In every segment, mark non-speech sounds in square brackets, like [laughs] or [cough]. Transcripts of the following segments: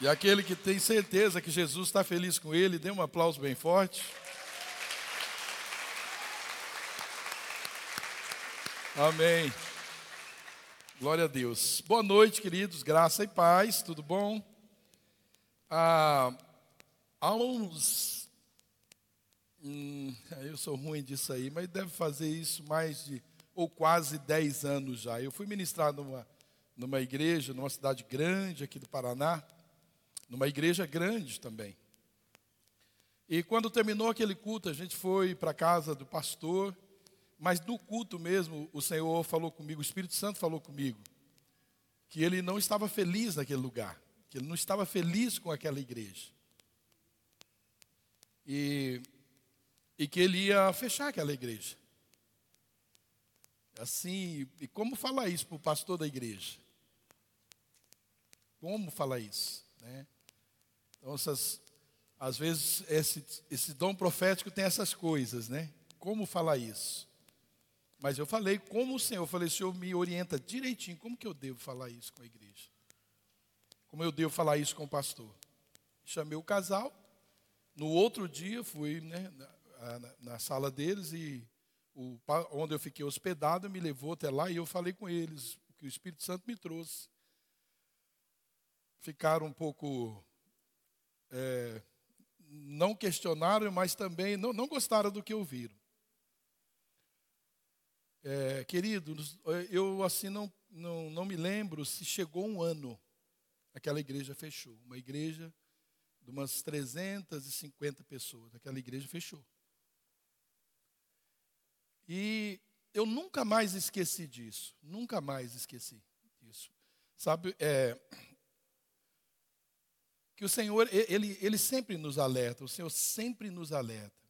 E aquele que tem certeza que Jesus está feliz com ele, dê um aplauso bem forte. Amém. Glória a Deus. Boa noite, queridos. Graça e paz, tudo bom? Ah, há uns. Hum, [laughs] eu sou ruim disso aí, mas deve fazer isso mais de. ou quase 10 anos já. Eu fui ministrar numa, numa igreja, numa cidade grande aqui do Paraná numa igreja grande também. E quando terminou aquele culto, a gente foi para a casa do pastor, mas no culto mesmo, o Senhor falou comigo, o Espírito Santo falou comigo, que ele não estava feliz naquele lugar, que ele não estava feliz com aquela igreja. E, e que ele ia fechar aquela igreja. Assim, e como falar isso para o pastor da igreja? Como falar isso? Né? Então, essas, às vezes, esse, esse dom profético tem essas coisas, né? Como falar isso? Mas eu falei como o Senhor, eu falei, o Senhor me orienta direitinho, como que eu devo falar isso com a igreja? Como eu devo falar isso com o pastor? Chamei o casal, no outro dia fui né, na, na, sala deles e o, onde eu fiquei hospedado me levou até lá e eu falei com eles o que o Espírito Santo me trouxe. Ficaram um pouco é, não questionaram, mas também não, não gostaram do que ouviram. É, queridos, eu assim não, não, não me lembro se chegou um ano aquela igreja fechou. Uma igreja de umas 350 pessoas, aquela igreja fechou. E eu nunca mais esqueci disso, nunca mais esqueci disso. Sabe, é, que o Senhor, ele, ele sempre nos alerta, o Senhor sempre nos alerta.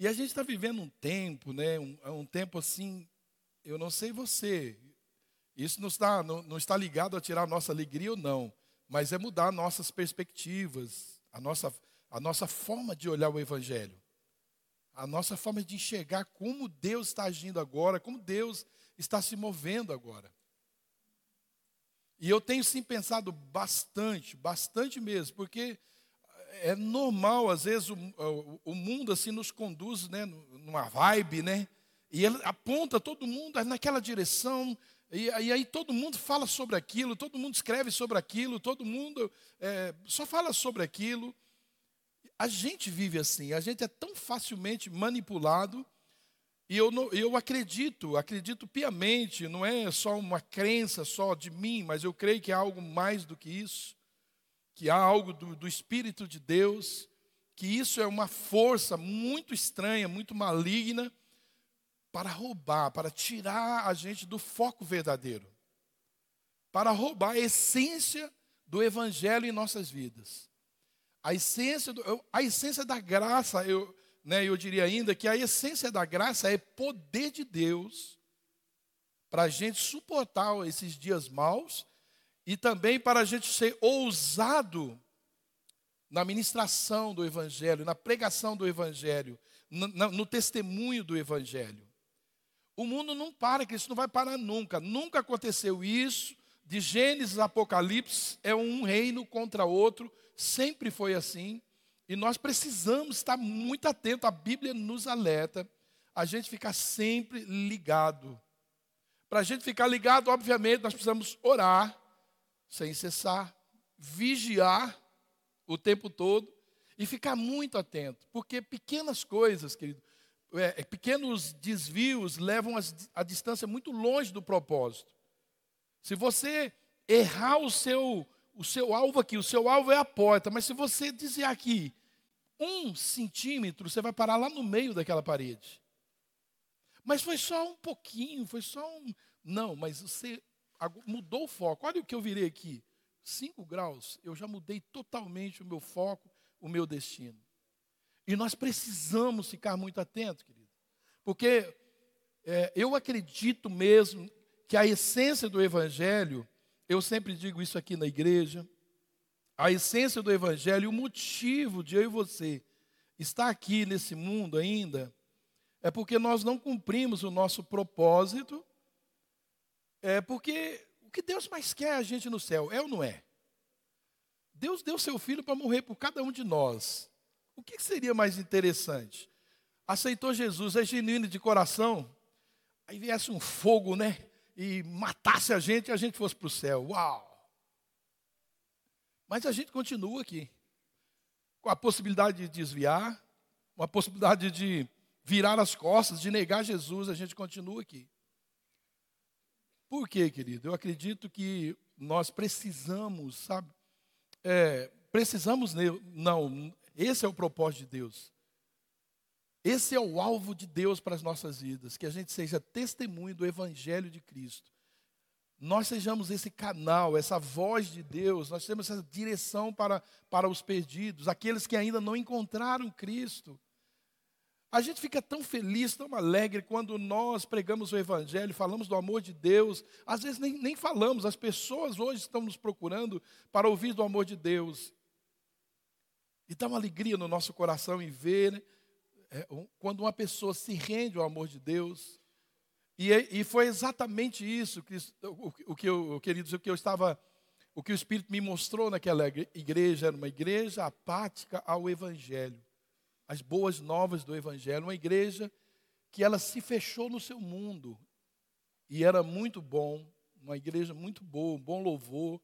E a gente está vivendo um tempo, né, um, é um tempo assim, eu não sei você, isso não está, não, não está ligado a tirar a nossa alegria ou não, mas é mudar nossas perspectivas, a nossa, a nossa forma de olhar o Evangelho, a nossa forma de enxergar como Deus está agindo agora, como Deus está se movendo agora. E eu tenho sim pensado bastante, bastante mesmo, porque é normal, às vezes, o, o, mundo assim nos conduz né, numa vibe, né? E ele aponta todo mundo naquela direção, e, e, aí todo mundo fala sobre aquilo, todo mundo escreve sobre aquilo, todo mundo é, só fala sobre aquilo. A gente vive assim, a gente é tão facilmente manipulado e eu, eu acredito, acredito piamente, não é só uma crença só de mim, mas eu creio que há algo mais do que isso, que há algo do, do Espírito de Deus, que isso é uma força muito estranha, muito maligna, para roubar, para tirar a gente do foco verdadeiro, para roubar a essência do Evangelho em nossas vidas. A essência, do, a essência da graça, eu, né, eu diria ainda que a essência da graça é poder de Deus para a gente suportar esses dias maus e também para a gente ser ousado na ministração do Evangelho, na pregação do Evangelho, no, no testemunho do Evangelho. O mundo não para, isso não vai parar nunca. Nunca aconteceu isso. De Gênesis a Apocalipse é um reino contra outro, sempre foi assim. E nós precisamos estar muito atento, a Bíblia nos alerta, a gente ficar sempre ligado. Para a gente ficar ligado, obviamente, nós precisamos orar sem cessar, vigiar o tempo todo e ficar muito atento, porque pequenas coisas, querido, é, é pequenos desvios levam a, a distância muito longe do propósito. Se você errar o seu o seu alvo aqui, o seu alvo é a porta, mas se você dizer aqui um centímetro, você vai parar lá no meio daquela parede. Mas foi só um pouquinho, foi só um. Não, mas você mudou o foco. Olha o que eu virei aqui. Cinco graus, eu já mudei totalmente o meu foco, o meu destino. E nós precisamos ficar muito atentos, querido. Porque é, eu acredito mesmo que a essência do Evangelho eu sempre digo isso aqui na igreja. A essência do Evangelho, o motivo de eu e você estar aqui nesse mundo ainda, é porque nós não cumprimos o nosso propósito, é porque o que Deus mais quer é a gente no céu, é ou não é? Deus deu seu filho para morrer por cada um de nós. O que seria mais interessante? Aceitou Jesus, é genuíno de coração, aí viesse um fogo, né? E matasse a gente e a gente fosse para o céu. Uau! Mas a gente continua aqui, com a possibilidade de desviar, com a possibilidade de virar as costas, de negar Jesus, a gente continua aqui. Por quê, querido? Eu acredito que nós precisamos, sabe? É, precisamos, não, esse é o propósito de Deus. Esse é o alvo de Deus para as nossas vidas, que a gente seja testemunho do Evangelho de Cristo. Nós sejamos esse canal, essa voz de Deus, nós temos essa direção para, para os perdidos, aqueles que ainda não encontraram Cristo. A gente fica tão feliz, tão alegre quando nós pregamos o Evangelho, falamos do amor de Deus. Às vezes nem, nem falamos, as pessoas hoje estão nos procurando para ouvir do amor de Deus. E dá uma alegria no nosso coração em ver né, é, quando uma pessoa se rende ao amor de Deus. E, e foi exatamente isso que, o, o, que eu, queridos, o que eu estava, o que o Espírito me mostrou naquela igreja, era uma igreja apática ao Evangelho as boas novas do Evangelho, uma igreja que ela se fechou no seu mundo e era muito bom, uma igreja muito boa, um bom louvor,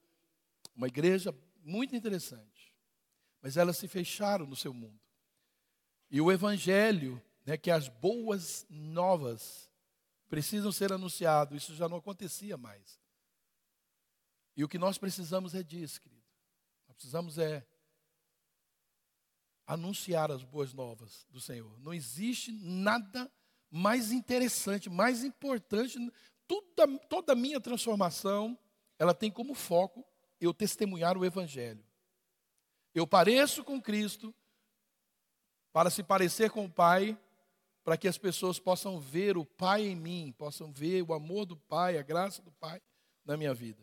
uma igreja muito interessante, mas elas se fecharam no seu mundo. E o Evangelho, né, que as boas novas precisam ser anunciado, isso já não acontecia mais. E o que nós precisamos é disso, querido. Nós precisamos é anunciar as boas novas do Senhor. Não existe nada mais interessante, mais importante. Toda, toda a minha transformação, ela tem como foco eu testemunhar o Evangelho. Eu pareço com Cristo para se parecer com o Pai, para que as pessoas possam ver o Pai em mim, possam ver o amor do Pai, a graça do Pai na minha vida.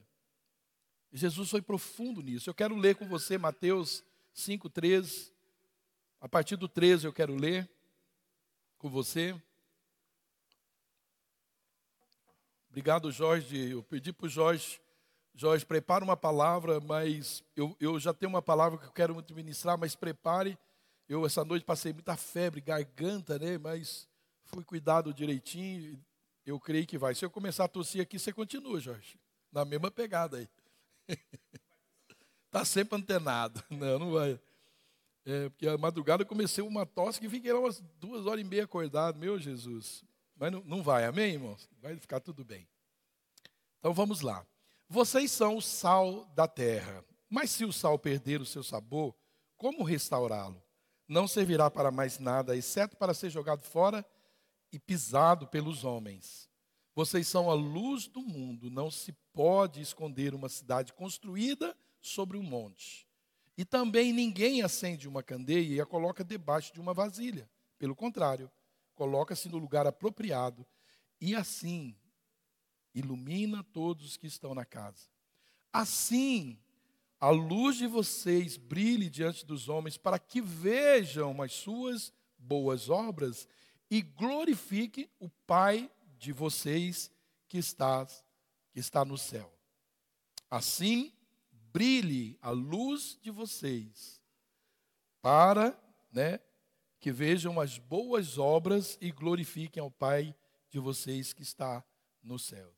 Jesus foi profundo nisso. Eu quero ler com você Mateus 5,13. A partir do 13 eu quero ler com você. Obrigado, Jorge. Eu pedi para o Jorge, Jorge, prepara uma palavra, mas eu, eu já tenho uma palavra que eu quero muito ministrar, mas prepare. Eu essa noite passei muita febre, garganta, né? Mas fui cuidado direitinho. Eu creio que vai. Se eu começar a tossir aqui, você continua, Jorge. Na mesma pegada aí. Está [laughs] sempre antenado. [laughs] Não, não vai. É, porque a madrugada eu comecei uma tosse que fiquei lá umas duas horas e meia acordado, meu Jesus. Mas não, não vai, amém, irmãos? Vai ficar tudo bem. Então vamos lá. Vocês são o sal da terra. Mas se o sal perder o seu sabor, como restaurá-lo? Não servirá para mais nada, exceto para ser jogado fora e pisado pelos homens. Vocês são a luz do mundo. Não se pode esconder uma cidade construída sobre um monte. E também ninguém acende uma candeia e a coloca debaixo de uma vasilha. Pelo contrário, coloca-se no lugar apropriado e assim ilumina todos que estão na casa. Assim, a luz de vocês brilhe diante dos homens para que vejam as suas boas obras e glorifique o Pai de vocês que está, que está no céu. Assim, brilhe a luz de vocês, para né, que vejam as boas obras e glorifiquem ao Pai de vocês que está no céu.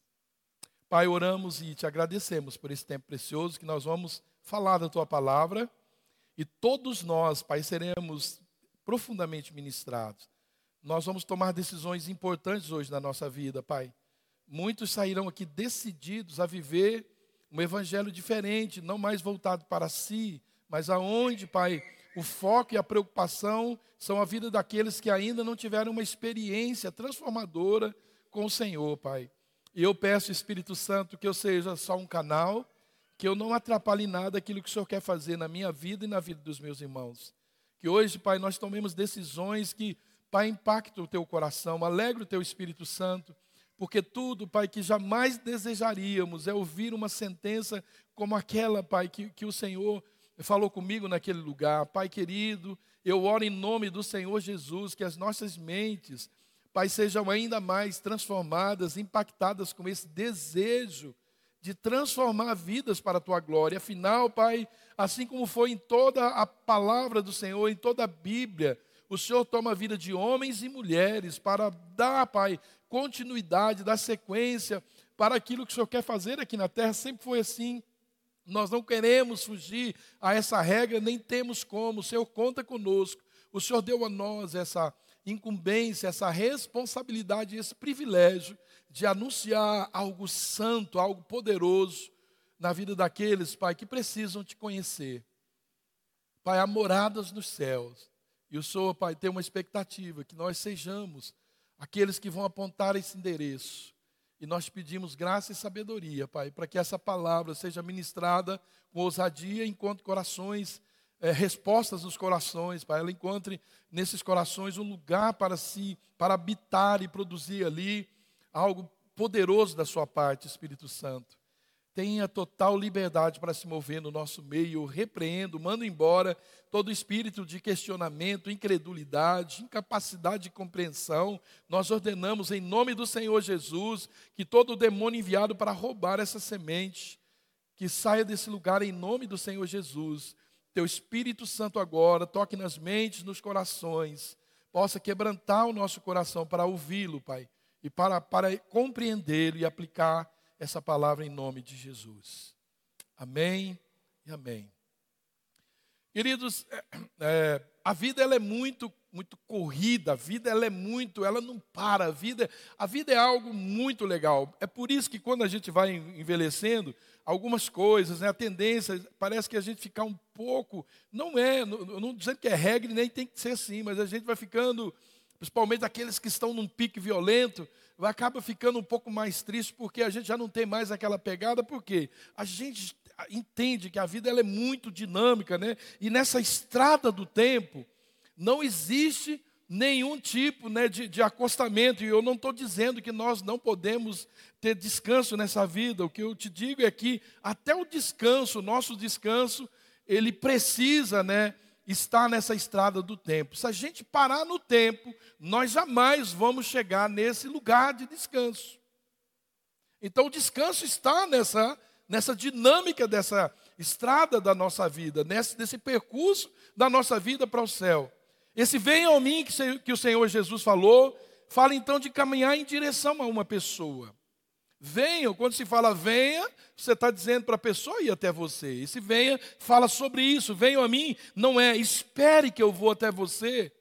Pai, oramos e te agradecemos por esse tempo precioso que nós vamos falar da tua palavra e todos nós, Pai, seremos profundamente ministrados. Nós vamos tomar decisões importantes hoje na nossa vida, Pai. Muitos sairão aqui decididos a viver um evangelho diferente, não mais voltado para si, mas aonde, Pai, o foco e a preocupação são a vida daqueles que ainda não tiveram uma experiência transformadora com o Senhor, Pai. E eu peço, Espírito Santo, que eu seja só um canal, que eu não atrapalhe nada aquilo que o Senhor quer fazer na minha vida e na vida dos meus irmãos. Que hoje, Pai, nós tomemos decisões que, Pai, impactem o teu coração, alegre o teu Espírito Santo porque tudo, Pai, que jamais desejaríamos é ouvir uma sentença como aquela, Pai, que, que o Senhor falou comigo naquele lugar. Pai querido, eu oro em nome do Senhor Jesus, que as nossas mentes, Pai, sejam ainda mais transformadas, impactadas com esse desejo de transformar vidas para a tua glória. Afinal, Pai, assim como foi em toda a palavra do Senhor, em toda a Bíblia, o Senhor toma a vida de homens e mulheres para dar, Pai, continuidade, dar sequência para aquilo que o Senhor quer fazer aqui na terra. Sempre foi assim. Nós não queremos fugir a essa regra, nem temos como. O Senhor conta conosco. O Senhor deu a nós essa incumbência, essa responsabilidade, esse privilégio de anunciar algo santo, algo poderoso na vida daqueles, Pai, que precisam te conhecer. Pai, há moradas nos céus. E o Senhor, Pai, tem uma expectativa que nós sejamos aqueles que vão apontar esse endereço. E nós pedimos graça e sabedoria, Pai, para que essa palavra seja ministrada com ousadia, enquanto corações é, respostas nos corações, Pai. Ela encontre nesses corações um lugar para si, para habitar e produzir ali algo poderoso da sua parte, Espírito Santo. Tenha total liberdade para se mover no nosso meio. Eu repreendo, mando embora todo espírito de questionamento, incredulidade, incapacidade de compreensão. Nós ordenamos em nome do Senhor Jesus que todo demônio enviado para roubar essa semente, que saia desse lugar em nome do Senhor Jesus teu Espírito Santo agora toque nas mentes, nos corações, possa quebrantar o nosso coração para ouvi-lo, Pai, e para, para compreendê-lo e aplicar essa palavra em nome de Jesus. Amém e amém. Queridos, é, é, a vida ela é muito muito corrida, a vida ela é muito, ela não para, a vida, a vida é algo muito legal. É por isso que quando a gente vai envelhecendo, algumas coisas, né, a tendência parece que a gente ficar um pouco, não é, não, não dizendo que é regra nem tem que ser assim, mas a gente vai ficando, principalmente aqueles que estão num pique violento, acaba ficando um pouco mais triste porque a gente já não tem mais aquela pegada, porque a gente entende que a vida ela é muito dinâmica, né? E nessa estrada do tempo, não existe nenhum tipo né, de, de acostamento, e eu não estou dizendo que nós não podemos ter descanso nessa vida, o que eu te digo é que até o descanso, o nosso descanso, ele precisa né, estar nessa estrada do tempo. Se a gente parar no tempo, nós jamais vamos chegar nesse lugar de descanso. Então o descanso está nessa, nessa dinâmica dessa estrada da nossa vida, nesse, nesse percurso da nossa vida para o céu. Esse venha ao mim que, que o Senhor Jesus falou, fala então de caminhar em direção a uma pessoa. Venham, quando se fala venha, você está dizendo para a pessoa ir até você. E se venha, fala sobre isso. Venham a mim, não é espere que eu vou até você.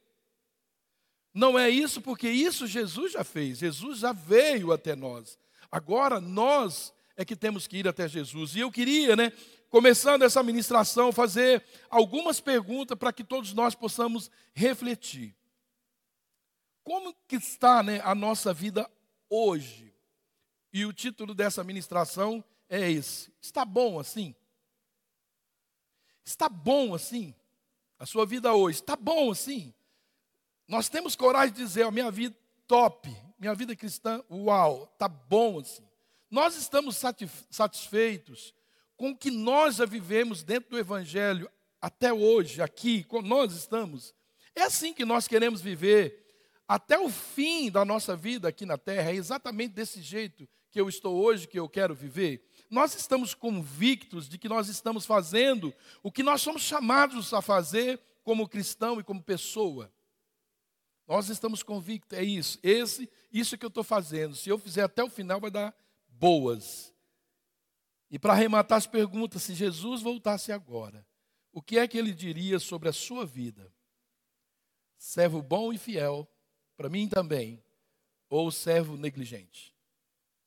Não é isso, porque isso Jesus já fez. Jesus já veio até nós. Agora nós é que temos que ir até Jesus. E eu queria, né, começando essa ministração, fazer algumas perguntas para que todos nós possamos refletir. Como que está né, a nossa vida hoje? E o título dessa ministração é esse. Está bom assim? Está bom assim? A sua vida hoje, está bom assim? Nós temos coragem de dizer, a minha vida top, minha vida cristã, uau, está bom assim. Nós estamos satisfeitos com o que nós já vivemos dentro do Evangelho até hoje, aqui, nós estamos. É assim que nós queremos viver até o fim da nossa vida aqui na terra. É exatamente desse jeito que eu estou hoje, que eu quero viver. Nós estamos convictos de que nós estamos fazendo o que nós somos chamados a fazer como cristão e como pessoa. Nós estamos convictos, é isso, esse, isso que eu estou fazendo. Se eu fizer até o final, vai dar boas. E para arrematar as perguntas, se Jesus voltasse agora, o que é que ele diria sobre a sua vida? Servo bom e fiel, para mim também, ou servo negligente?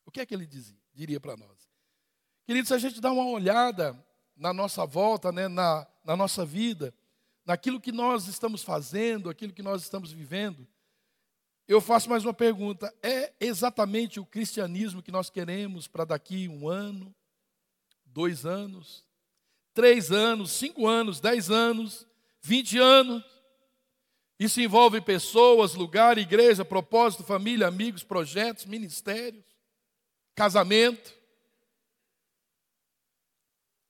O que é que ele dizia, diria para nós? Queridos, se a gente dá uma olhada na nossa volta, né, na, na nossa vida, naquilo que nós estamos fazendo, aquilo que nós estamos vivendo, eu faço mais uma pergunta: é exatamente o cristianismo que nós queremos para daqui um ano, dois anos, três anos, cinco anos, dez anos, vinte anos. Isso envolve pessoas, lugar, igreja, propósito, família, amigos, projetos, ministérios, casamento.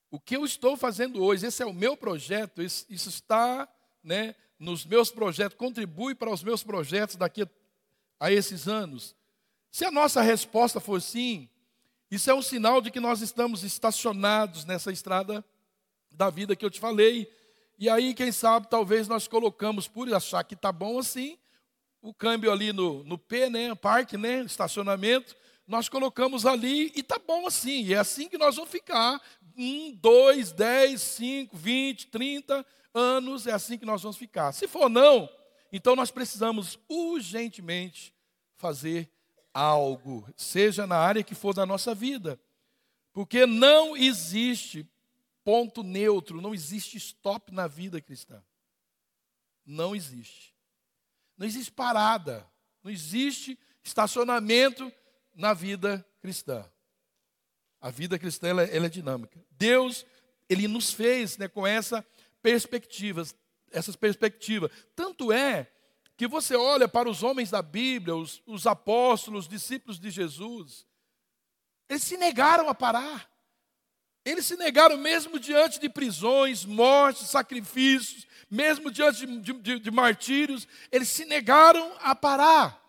O que eu estou fazendo hoje, esse é o meu projeto, isso, está né, nos meus projetos, contribui para os meus projetos daqui a, a esses anos. Se a nossa resposta for sim, Isso é um sinal de que nós estamos estacionados nessa estrada da vida que eu te falei. E aí, quem sabe, talvez nós colocamos, por achar que está bom assim, o câmbio ali no, no P, né, parque, né, estacionamento, nós colocamos ali e está bom assim. E é assim que nós vamos ficar. Um, dois, dez, cinco, vinte, trinta anos, é assim que nós vamos ficar. Se for não, então nós precisamos urgentemente fazer algo, seja na área que for da nossa vida. Porque não existe ponto neutro, não existe stop na vida cristã. Não existe. Não existe parada, não existe estacionamento na vida cristã. A vida cristã ela, ela é dinâmica. Deus, ele nos fez né, com essa perspectiva, essas perspectivas. Tanto é que você olha para os homens da Bíblia, os, os apóstolos, os discípulos de Jesus, eles se negaram a parar. Eles se negaram mesmo diante de prisões, mortes, sacrifícios, mesmo diante de, de, de martírios, eles se negaram a parar.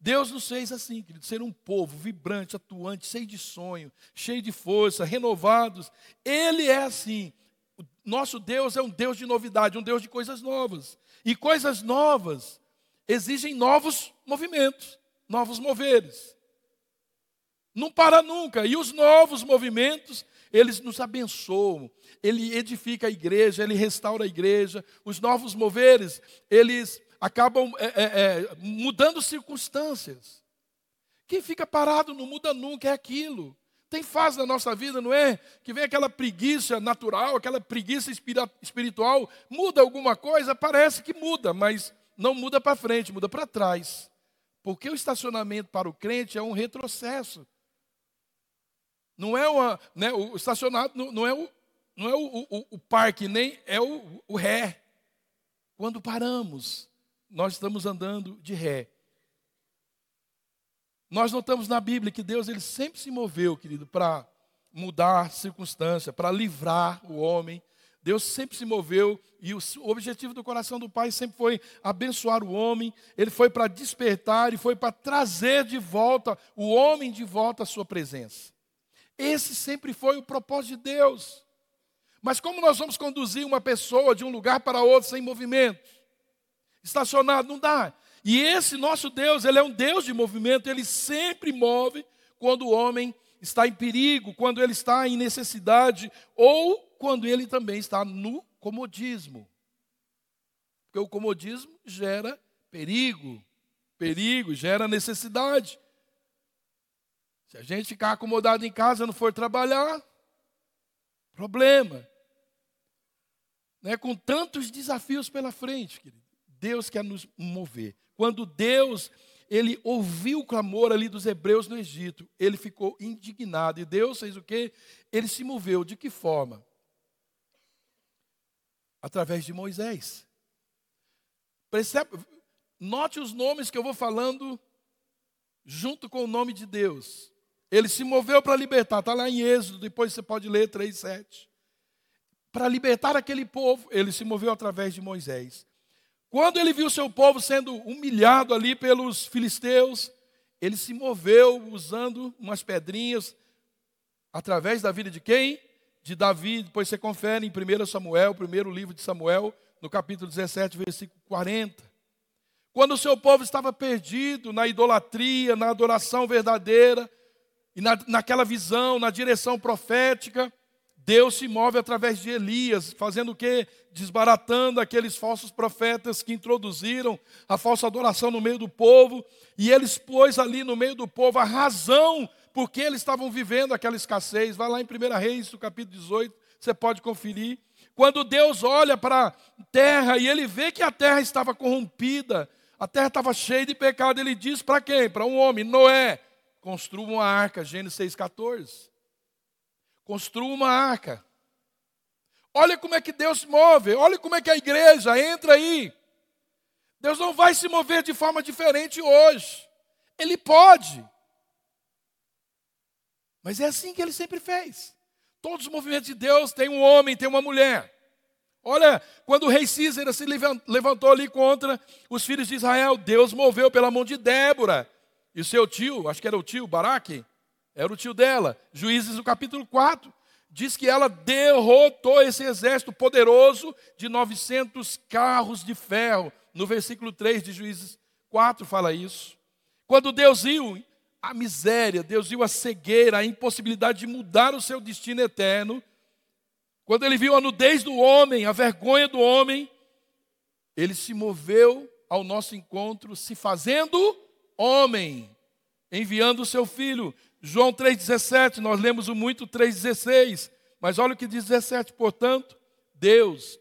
Deus nos fez assim, querido, ser um povo vibrante, atuante, cheio de sonho, cheio de força, renovados. Ele é assim. O nosso Deus é um Deus de novidade, um Deus de coisas novas. E coisas novas exigem novos movimentos, novos moveres. Não para nunca. E os novos movimentos, eles nos abençoam. Ele edifica a igreja, ele restaura a igreja. Os novos moveres, eles acabam é, é, é, mudando circunstâncias. Quem fica parado não muda nunca, é aquilo. Tem fase na nossa vida, não é? Que vem aquela preguiça natural, aquela preguiça espiritual, muda alguma coisa, parece que muda, mas não muda para frente, muda para trás. Porque o estacionamento para o crente é um retrocesso. Não é uma, né, o estacionado não, não é, o, não é o, o, o parque, nem é o, o ré. Quando paramos, nós estamos andando de ré. Nós notamos na Bíblia que Deus ele sempre se moveu, querido, para mudar circunstância, para livrar o homem. Deus sempre se moveu e o objetivo do coração do Pai sempre foi abençoar o homem. Ele foi para despertar e foi para trazer de volta o homem de volta à sua presença. Esse sempre foi o propósito de Deus. Mas como nós vamos conduzir uma pessoa de um lugar para outro sem movimento? Estacionado, não dá. E esse nosso Deus, ele é um Deus de movimento, ele sempre move quando o homem está em perigo, quando ele está em necessidade, ou quando ele também está no comodismo. Porque o comodismo gera perigo, perigo, gera necessidade. Se a gente ficar acomodado em casa e não for trabalhar, problema. Né? Com tantos desafios pela frente, querido. Deus quer nos mover. Quando Deus, ele ouviu o clamor ali dos hebreus no Egito, ele ficou indignado. E Deus fez o quê? Ele se moveu. De que forma? Através de Moisés. Percebe? Note os nomes que eu vou falando junto com o nome de Deus. Ele se moveu para libertar, está lá em Êxodo, depois você pode ler 3, 7. Para libertar aquele povo, ele se moveu através de Moisés. Quando ele viu seu povo sendo humilhado ali pelos filisteus, ele se moveu usando umas pedrinhas, através da vida de quem? De Davi. Depois você confere em 1 Samuel, primeiro livro de Samuel, no capítulo 17, versículo 40. Quando o seu povo estava perdido na idolatria, na adoração verdadeira, e na, naquela visão, na direção profética, Deus se move através de Elias, fazendo o quê? Desbaratando aqueles falsos profetas que introduziram a falsa adoração no meio do povo, e eles pôs ali no meio do povo a razão por que eles estavam vivendo aquela escassez. Vai lá em 1 Reis, no capítulo 18, você pode conferir. Quando Deus olha para a terra e ele vê que a terra estava corrompida, a terra estava cheia de pecado, ele diz para quem? Para um homem, Noé, construa uma arca, Gênesis 6,14. Construa uma arca. Olha como é que Deus se move, olha como é que a igreja entra aí. Deus não vai se mover de forma diferente hoje. Ele pode. Mas é assim que ele sempre fez. Todos os movimentos de Deus tem um homem, tem uma mulher. Olha, quando o rei Cícera se levantou ali contra os filhos de Israel, Deus moveu pela mão de Débora. E seu tio, acho que era o tio Baraque, era o tio dela. Juízes no capítulo 4 diz que ela derrotou esse exército poderoso de 900 carros de ferro. No versículo 3 de Juízes 4 fala isso. Quando Deus viu a miséria, Deus viu a cegueira, a impossibilidade de mudar o seu destino eterno, quando ele viu a nudez do homem, a vergonha do homem, ele se moveu ao nosso encontro, se fazendo homem, enviando o seu filho. João 3,17, nós lemos o muito 3,16, mas olha o que diz 17, portanto, Deus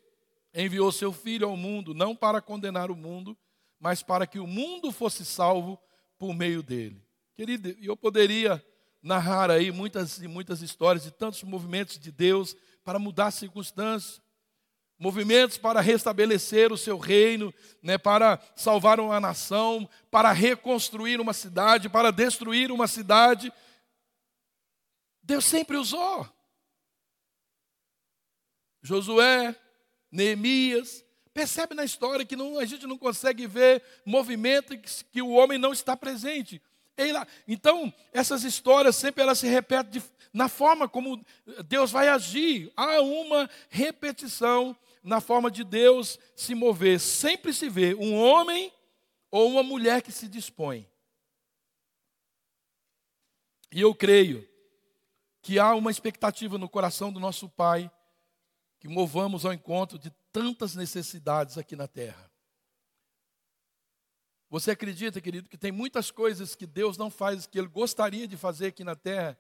enviou seu filho ao mundo, não para condenar o mundo, mas para que o mundo fosse salvo por meio dele. Querido, eu poderia narrar aí muitas e muitas histórias de tantos movimentos de Deus para mudar circunstâncias, movimentos para restabelecer o seu reino, né, para salvar uma nação, para reconstruir uma cidade, para destruir uma cidade. Deus sempre usou. Josué, Neemias, percebe na história que não, a gente não consegue ver movimento que, que o homem não está presente. Então, essas histórias sempre elas se repetem de, na forma como Deus vai agir. Há uma repetição na forma de Deus se mover. Sempre se vê um homem ou uma mulher que se dispõe. E eu creio que há uma expectativa no coração do nosso Pai que movamos ao encontro de tantas necessidades aqui na terra. Você acredita, querido, que tem muitas coisas que Deus não faz, que Ele gostaria de fazer aqui na terra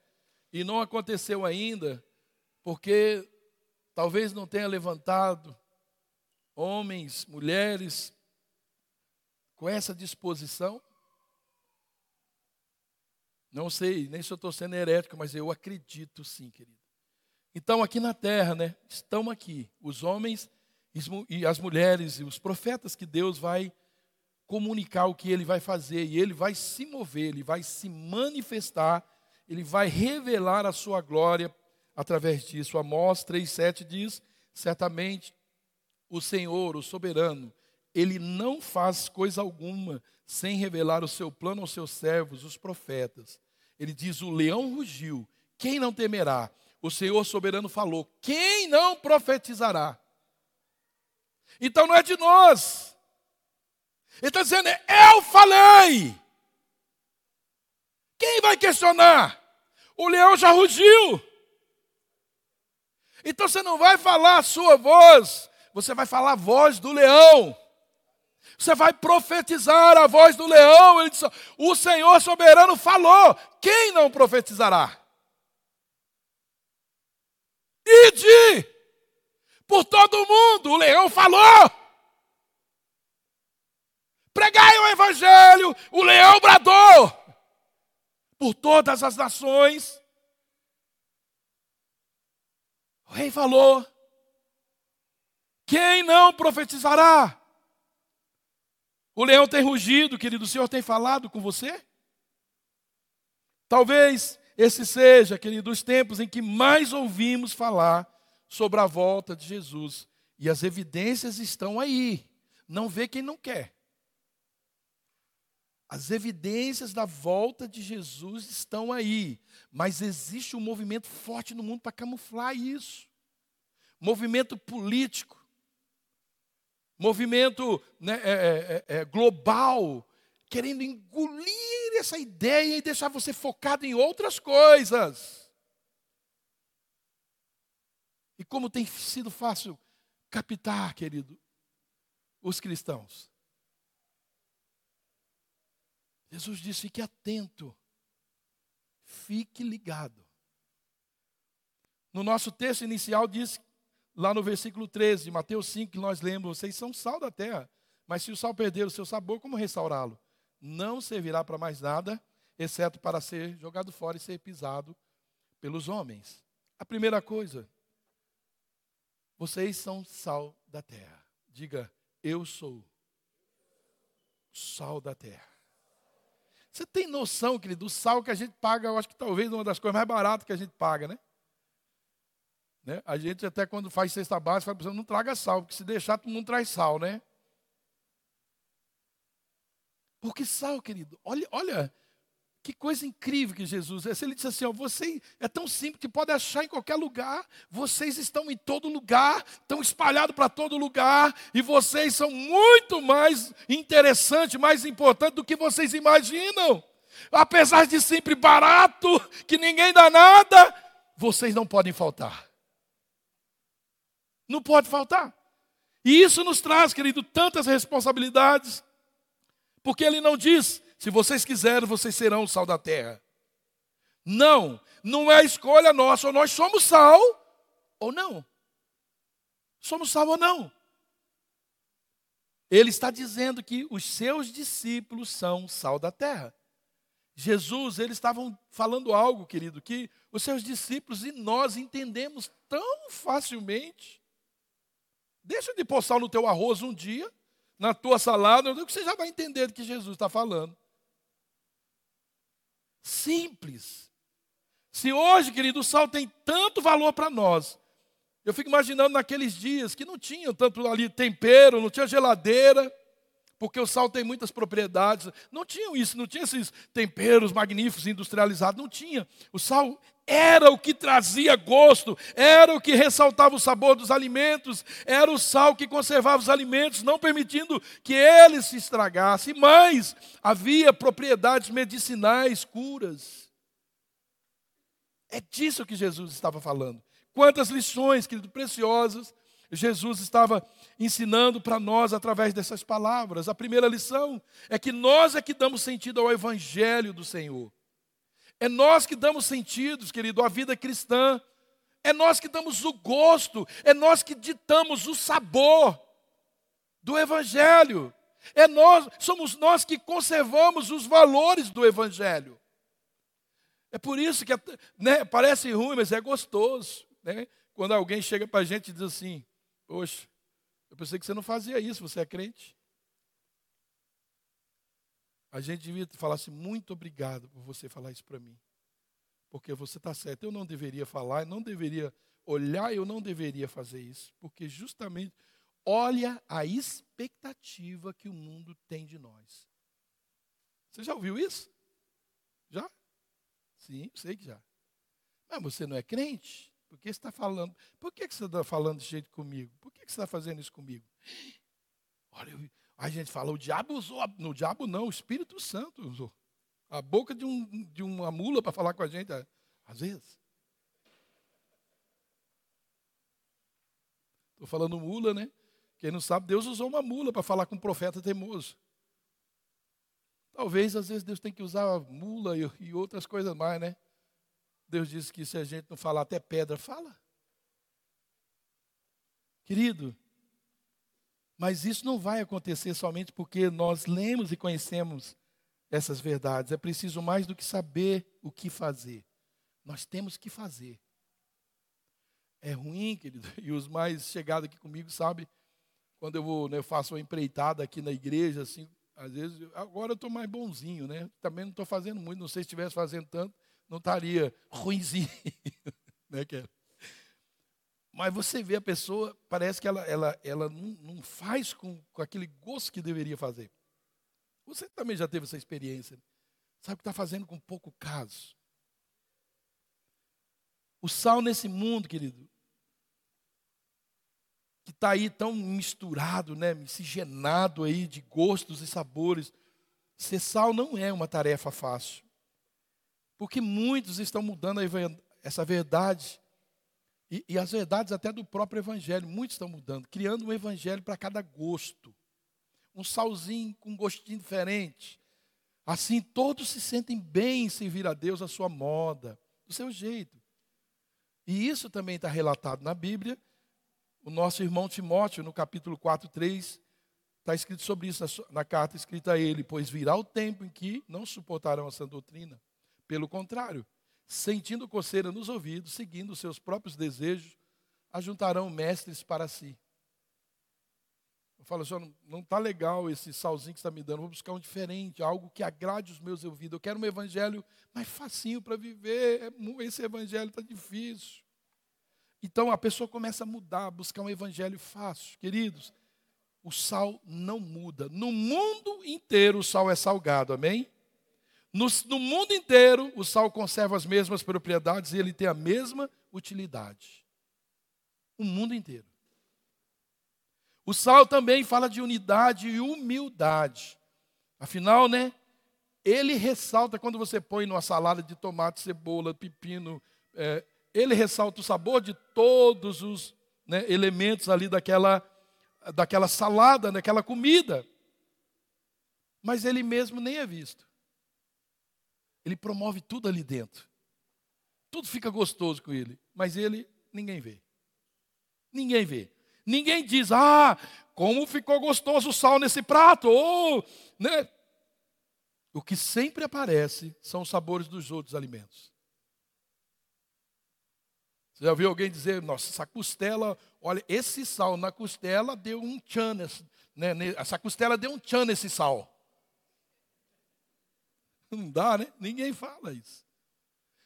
e não aconteceu ainda, porque talvez não tenha levantado homens, mulheres com essa disposição. Não sei, nem se eu estou sendo herético, mas eu acredito sim, querido. Então, aqui na terra, né, estão aqui os homens e as mulheres e os profetas que Deus vai comunicar o que ele vai fazer, e ele vai se mover, ele vai se manifestar, ele vai revelar a sua glória através disso. Amós 3,7 diz: certamente o Senhor, o soberano, ele não faz coisa alguma sem revelar o seu plano aos seus servos, os profetas. Ele diz: O leão rugiu, quem não temerá? O Senhor soberano falou: Quem não profetizará? Então não é de nós. Ele está dizendo: Eu falei. Quem vai questionar? O leão já rugiu. Então você não vai falar a sua voz, você vai falar a voz do leão. Você vai profetizar a voz do leão. Ele disse, o Senhor soberano falou: quem não profetizará? Ide por todo mundo, o leão falou. Pregai o evangelho, o leão bradou por todas as nações. O rei falou: Quem não profetizará? O leão tem rugido, querido, o Senhor tem falado com você? Talvez esse seja, querido, os tempos em que mais ouvimos falar sobre a volta de Jesus. E as evidências estão aí. Não vê quem não quer. As evidências da volta de Jesus estão aí, mas existe um movimento forte no mundo para camuflar isso. Movimento político, movimento né, é, é, é, é, global, querendo engolir essa ideia e deixar você focado em outras coisas. E como tem sido fácil captar, querido, os cristãos. Jesus disse: fique atento, fique ligado. No nosso texto inicial diz, lá no versículo 13, de Mateus 5, que nós lemos: vocês são sal da terra, mas se o sal perder o seu sabor, como restaurá-lo? Não servirá para mais nada, exceto para ser jogado fora e ser pisado pelos homens. A primeira coisa, vocês são sal da terra. Diga, eu sou sal da terra. Você tem noção, querido, do sal que a gente paga, eu acho que talvez uma das coisas mais baratas que a gente paga, né? Né? A gente até quando faz cesta básica, fala, não traga sal, porque se deixar, todo mundo traz sal, né? Porque sal, querido, olha, olha Que coisa incrível que Jesus é. Ele disse assim: ó, você é tão simples que pode achar em qualquer lugar. Vocês estão em todo lugar, estão espalhados para todo lugar, e vocês são muito mais interessantes, mais importantes do que vocês imaginam. Apesar de sempre barato, que ninguém dá nada, vocês não podem faltar. Não pode faltar. E isso nos traz, querido, tantas responsabilidades, porque ele não diz se vocês quiserem, vocês serão o sal da terra. Não, não é escolha nossa, ou nós somos sal ou não. Somos sal ou não. Ele está dizendo que os seus discípulos são sal da terra. Jesus, eles estavam falando algo, querido, que os seus discípulos e nós entendemos tão facilmente. Deixa de pôr sal no teu arroz um dia, na tua salada, que você já vai entender do que Jesus está falando. Simples. Se hoje, querido, o sal tem tanto valor para nós, eu fico imaginando naqueles dias que não tinha tanto ali tempero, não tinha geladeira, porque o sal tem muitas propriedades. Não tinham isso, não tinha esses temperos magníficos industrializados, não tinha. O sal era o que trazia gosto, era o que ressaltava o sabor dos alimentos, era o sal que conservava os alimentos, não permitindo que eles se estragassem. Mas havia propriedades medicinais, curas. É disso que Jesus estava falando. Quantas lições, querido, preciosas, Jesus estava ensinando para nós através dessas palavras. A primeira lição é que nós é que damos sentido ao Evangelho do Senhor. É nós que damos sentidos, querido, à vida cristã. É nós que damos o gosto, é nós que ditamos o sabor do Evangelho. É nós, somos nós que conservamos os valores do Evangelho. É por isso que né, parece ruim, mas é gostoso. Né? Quando alguém chega para a gente e diz assim: Poxa, eu pensei que você não fazia isso, você é crente. A gente devia falar assim: muito obrigado por você falar isso para mim. Porque você está certo. Eu não deveria falar, não deveria olhar, eu não deveria fazer isso. Porque justamente, olha a expectativa que o mundo tem de nós. Você já ouviu isso? Já? Sim, sei que já. Mas você não é crente? Por que você está falando? Por que você está falando desse jeito comigo? Por que você está fazendo isso comigo? Olha, eu, a gente fala, o diabo usou, no diabo não, o Espírito Santo usou. A boca de, um, de uma mula para falar com a gente, às vezes. Estou falando mula, né? Quem não sabe, Deus usou uma mula para falar com um profeta teimoso. Talvez, às vezes, Deus tem que usar mula e, e outras coisas mais, né? Deus disse que se a gente não falar até pedra, fala. Querido, mas isso não vai acontecer somente porque nós lemos e conhecemos essas verdades. É preciso mais do que saber o que fazer. Nós temos que fazer. É ruim, querido, [laughs] e os mais chegados aqui comigo sabem, quando eu vou, né, eu faço uma empreitada aqui na igreja, assim, às vezes, agora eu estou mais bonzinho, né? Também não estou fazendo muito, não sei se estivesse fazendo tanto, não estaria ruimzinho, [laughs] né, Kelly? Mas você vê a pessoa, parece que ela, ela, ela não, não faz com, com aquele gosto que deveria fazer. Você também já teve essa experiência. Né? Sabe o que está fazendo com pouco caso? O sal nesse mundo, querido, que está aí tão misturado, né, miscigenado aí de gostos e sabores. Ser sal não é uma tarefa fácil. Porque muitos estão mudando essa verdade e, e as verdades até do próprio evangelho, muitos estão mudando, criando um evangelho para cada gosto. Um salzinho com um gostinho diferente. Assim todos se sentem bem em servir a Deus à sua moda, do seu jeito. E isso também está relatado na Bíblia. O nosso irmão Timóteo, no capítulo 4, 3, está escrito sobre isso na, carta escrita a ele: Pois virá o tempo em que não suportarão essa doutrina. Pelo contrário, sentindo coceira nos ouvidos, seguindo seus próprios desejos, ajuntarão mestres para si. Eu falo assim, não está legal esse salzinho que está me dando, vou buscar um diferente, algo que agrade os meus ouvidos. Eu quero um evangelho mais facinho para viver, é esse evangelho está difícil. Então a pessoa começa a mudar, buscar um evangelho fácil. Queridos, o sal não muda. No mundo inteiro o sal é salgado, amém? No, no mundo inteiro, o sal conserva as mesmas propriedades e ele tem a mesma utilidade. O mundo inteiro. O sal também fala de unidade e humildade. Afinal, né? Ele ressalta quando você põe numa salada de tomate, cebola, pepino, é, ele ressalta o sabor de todos os né, elementos ali daquela, daquela salada, daquela comida. Mas ele mesmo nem é visto. Ele promove tudo ali dentro. Tudo fica gostoso com ele, mas ele ninguém vê. Ninguém vê. Ninguém diz: "Ah, como ficou gostoso o sal nesse prato!" Ou, né? O que sempre aparece são os sabores dos outros alimentos. Você já ouviu alguém dizer, nossa, essa costela, olha, esse sal na costela deu um tchan, né, essa costela deu um tchan nesse sal. [laughs] Não dá, né? Ninguém fala isso.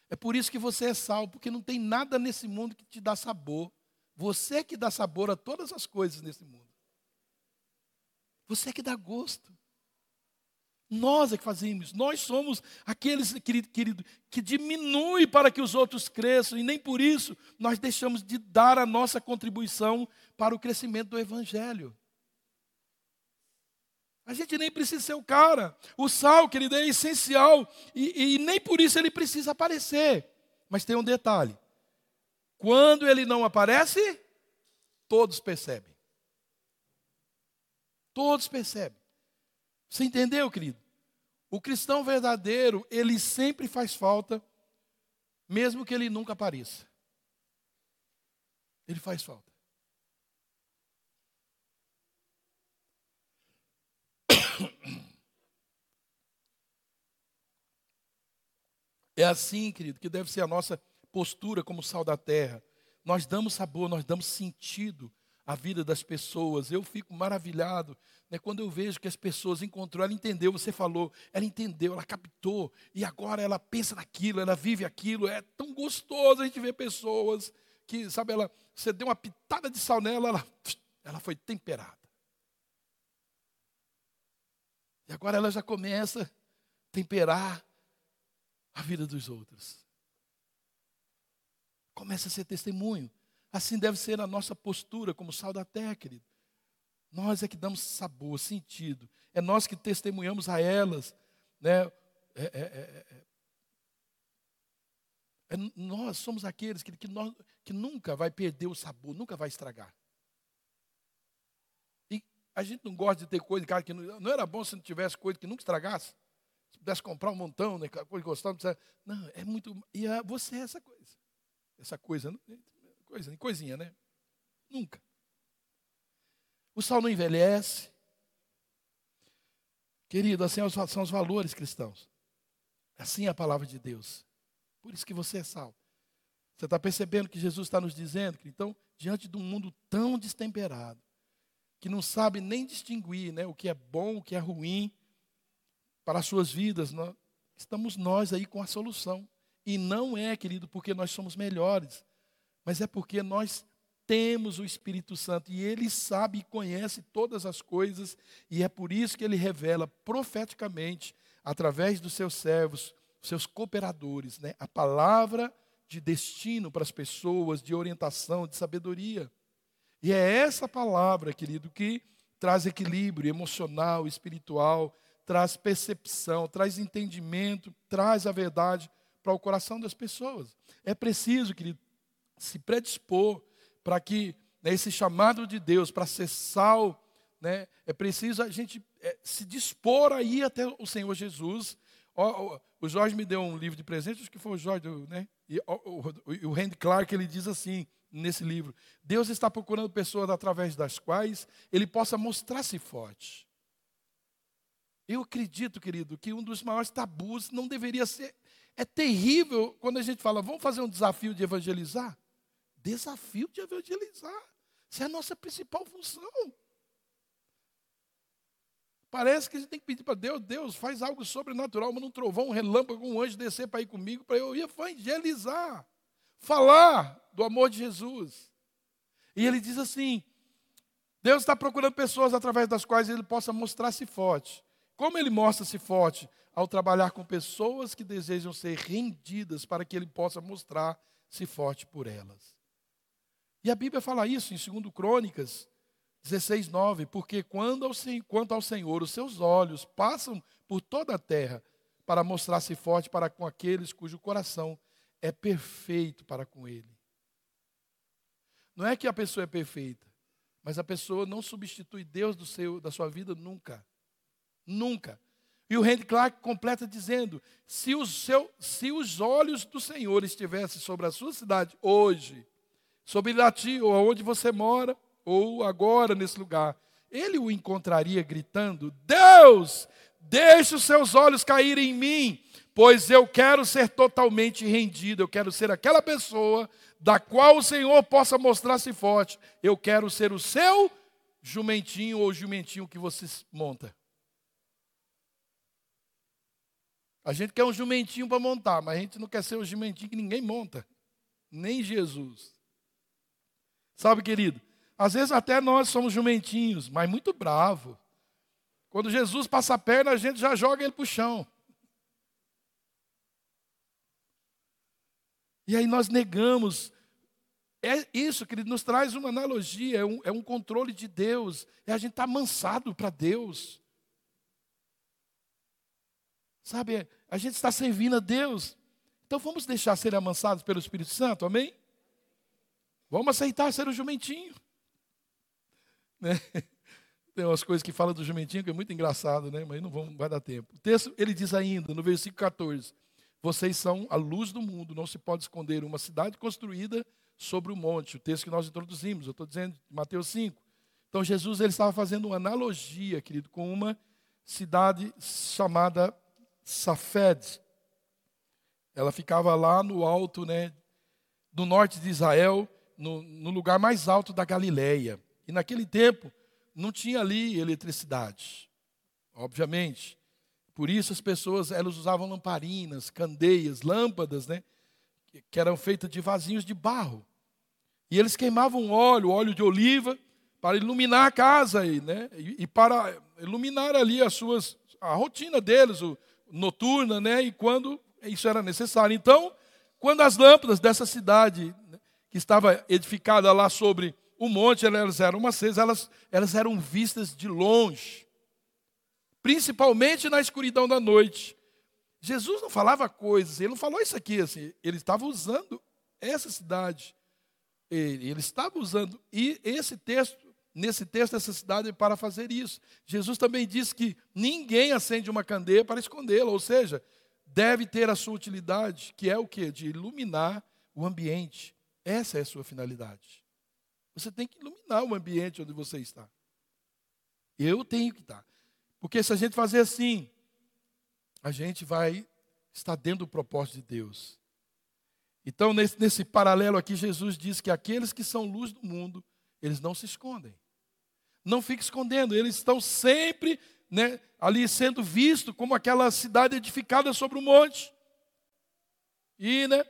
É por isso que você é sal, porque não tem nada nesse mundo que te dá sabor. Você que dá sabor a todas as coisas nesse mundo. Você que dá gosto. Nós é que fazemos. Nós somos aqueles, querido, querido, que diminui para que os outros cresçam, e nem por isso nós deixamos de dar a nossa contribuição para o crescimento do Evangelho. A gente nem precisa ser o cara. O sal, querido, é essencial. E, e, nem por isso ele precisa aparecer. Mas tem um detalhe: quando ele não aparece, todos percebem. Todos percebem. Você entendeu, querido? O cristão verdadeiro, ele sempre faz falta, mesmo que ele nunca apareça. Ele faz falta. É assim, querido, que deve ser a nossa postura como sal da terra. Nós damos sabor, nós damos sentido à vida das pessoas. Eu fico maravilhado né, quando eu vejo que as pessoas encontrou, ela entendeu, você falou, ela entendeu, ela captou, e agora ela pensa naquilo, ela vive aquilo. É tão gostoso a gente ver pessoas que, sabe, ela, você deu uma pitada de sal nela, ela, ela foi temperada. E agora ela já começa a temperar a vida dos outros. Começa a ser testemunho. Assim deve ser a nossa postura como sal da terra, querido. Nós é que damos sabor, sentido. É nós que testemunhamos a elas. Né? É, é, é, é, é nós somos aqueles que, que, nós, que nunca vai perder o sabor, nunca vai estragar. E a gente não gosta de ter coisa, cara, que não, não era bom se não tivesse coisa que nunca estragasse pudesse comprar um montão, né, coisa gostava, não, não, é muito. E a, você é essa coisa. Essa coisa, coisa, coisinha, né? Nunca. O sal não envelhece. Querido, assim são os valores cristãos. Assim é a palavra de Deus. Por isso que você é sal. Você está percebendo que Jesus está nos dizendo que, então, diante de um mundo tão destemperado, que não sabe nem distinguir né, o que é bom, o que é ruim, para as suas vidas, nós, estamos nós aí com a solução. E não é, querido, porque nós somos melhores, mas é porque nós temos o Espírito Santo e ele sabe e conhece todas as coisas, e é por isso que ele revela profeticamente, através dos seus servos, seus cooperadores, né, a palavra de destino para as pessoas, de orientação, de sabedoria. E é essa palavra, querido, que traz equilíbrio emocional, espiritual, traz percepção, traz entendimento, traz a verdade para o coração das pessoas. É preciso, querido, se predispor para que né, esse chamado de Deus para ser sal, né, é preciso a gente é, se dispor a ir até o Senhor Jesus. O, o, o, Jorge me deu um livro de presente, acho que foi o Jorge, né? E o, o, Clark ele diz assim nesse livro: Deus está procurando pessoas através das quais Ele possa mostrar-se forte. Eu acredito, querido, que um dos maiores tabus não deveria ser. É terrível quando a gente fala, vamos fazer um desafio de evangelizar. Desafio de evangelizar. Isso é a nossa principal função. Parece que a gente tem que pedir para Deus, Deus, faz algo sobrenatural, manda um trovão, um relâmpago, um anjo descer para ir comigo, para eu evangelizar, falar do amor de Jesus. E ele diz assim: Deus está procurando pessoas através das quais ele possa mostrar-se forte Como ele mostra-se forte? Ao trabalhar com pessoas que desejam ser rendidas para que ele possa mostrar-se forte por elas. E a Bíblia fala isso em 2 Crônicas 16, 9. Porque quando ao, quanto ao Senhor, os seus olhos passam por toda a terra para mostrar-se forte para com aqueles cujo coração é perfeito para com ele. Não é que a pessoa é perfeita, mas a pessoa não substitui Deus do seu, da sua vida nunca. Nunca. E o Randy Clark completa dizendo: se, o seu, se os olhos do Senhor estivessem sobre a sua cidade hoje, sobre Irati, ou onde você mora, ou agora nesse lugar, ele o encontraria gritando: Deus, deixe os seus olhos caírem em mim, pois eu quero ser totalmente rendido, eu quero ser aquela pessoa da qual o Senhor possa mostrar-se forte. Eu quero ser o seu jumentinho ou jumentinho que você monta. A gente quer um jumentinho para montar, mas a gente não quer ser o jumentinho que ninguém monta, nem Jesus. Sabe, querido? Às vezes até nós somos jumentinhos, mas muito bravo. Quando Jesus passa a perna, a gente já joga ele para o chão. E aí nós negamos. É isso, querido, nos traz uma analogia, é um, é um controle de Deus. É a gente estar tá para Deus. Sabe, a gente está servindo a Deus. Então vamos deixar ser amansados pelo Espírito Santo, amém? Vamos aceitar ser o jumentinho. Né? [laughs] Tem umas coisas que fala do jumentinho que é muito engraçado, né? mas não vamos, vai dar tempo. O texto, ele diz ainda, no versículo 14: Vocês são a luz do mundo, não se pode esconder uma cidade construída sobre o monte. O texto que nós introduzimos, eu estou dizendo, Mateus 5. Então, Jesus ele estava fazendo uma analogia, querido, com uma cidade chamada Safed. Ela ficava lá no alto, né, do norte de Israel, no, no lugar mais alto da Galileia. E naquele tempo, não tinha ali eletricidade, obviamente. Por isso as pessoas elas usavam lamparinas, candeias, lâmpadas, né? Que eram feitas de vasinhos de barro. E eles queimavam óleo, óleo de oliva, para iluminar a casa né? e, e para iluminar ali as suas, a rotina deles, o, noturna, né? E quando isso era necessário. Então, quando as lâmpadas dessa cidade né, que estava edificada lá sobre o monte, elas eram acesas, elas, elas eram vistas de longe, principalmente na escuridão da noite. Jesus não falava coisas, ele não falou isso aqui, assim, ele estava usando essa cidade. Ele, ele estava usando, e esse texto, nesse texto, é para fazer isso. Jesus também disse que ninguém acende uma candeia para escondê-la, ou seja, deve ter a sua utilidade, que é o que? De iluminar o ambiente. Essa é a sua finalidade. Você tem que iluminar o ambiente onde você está. Eu tenho que estar. Porque se a gente fazer assim, a gente vai estar dentro do propósito de Deus. Então, nesse, nesse paralelo aqui, Jesus diz que aqueles que são luz do mundo, eles não se escondem. Não fiquem escondendo, eles estão sempre né, ali sendo vistos como aquela cidade edificada sobre o monte. E, né,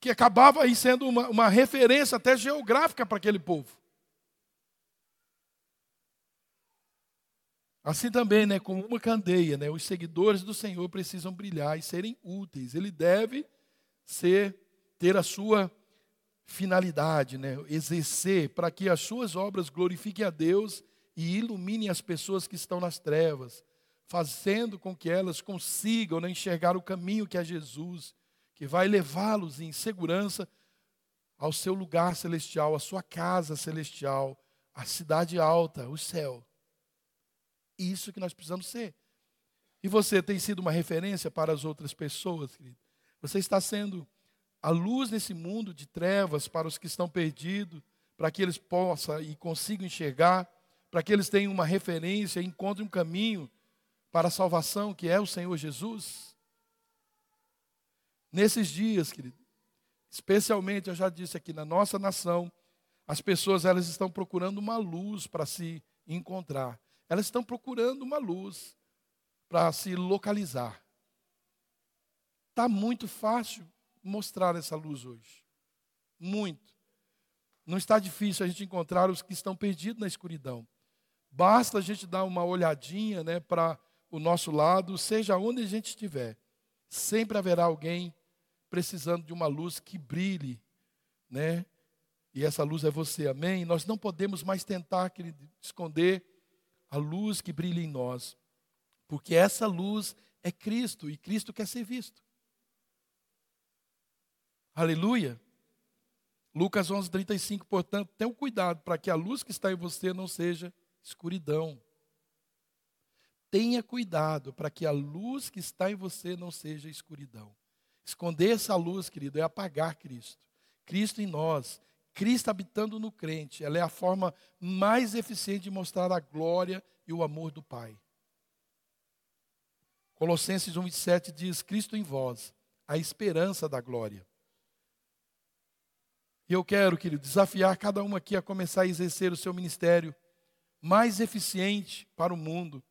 que acabava aí sendo uma, uma referência até geográfica para aquele povo. Assim também, né, como uma candeia, né, os seguidores do Senhor precisam brilhar e serem úteis. Ele deve ser ter a sua finalidade, né, exercer para que as suas obras glorifiquem a Deus e iluminem as pessoas que estão nas trevas, fazendo com que elas consigam né, enxergar o caminho que é Jesus que vai levá-los em segurança ao seu lugar celestial, à sua casa celestial, à cidade alta, o céu. Isso que nós precisamos ser. E você tem sido uma referência para as outras pessoas, querido? Você está sendo a luz nesse mundo de trevas para os que estão perdidos, para que eles possam e consigam enxergar, para que eles tenham uma referência, encontrem um caminho para a salvação, que é o Senhor Jesus. Nesses dias, querido, especialmente, eu já disse aqui, na nossa nação, as pessoas elas estão procurando uma luz para se encontrar. Elas estão procurando uma luz para se localizar. Está muito fácil mostrar essa luz hoje. Muito. Não está difícil a gente encontrar os que estão perdidos na escuridão. Basta a gente dar uma olhadinha né, para o nosso lado, seja onde a gente estiver. Sempre haverá alguém precisando de uma luz que brilhe, né? E essa luz é você, amém? Nós não podemos mais tentar querido, esconder a luz que brilha em nós, porque essa luz é Cristo e Cristo quer ser visto. Aleluia. Lucas 11, 35, portanto, tenha cuidado para que a luz que está em você não seja escuridão. Tenha cuidado para que a luz que está em você não seja escuridão. Esconder essa luz, querido, é apagar Cristo. Cristo em nós, Cristo habitando no crente, ela é a forma mais eficiente de mostrar a glória e o amor do Pai. Colossenses 1,7 diz: Cristo em vós, a esperança da glória. E eu quero, querido, desafiar cada um aqui a começar a exercer o seu ministério mais eficiente para o mundo,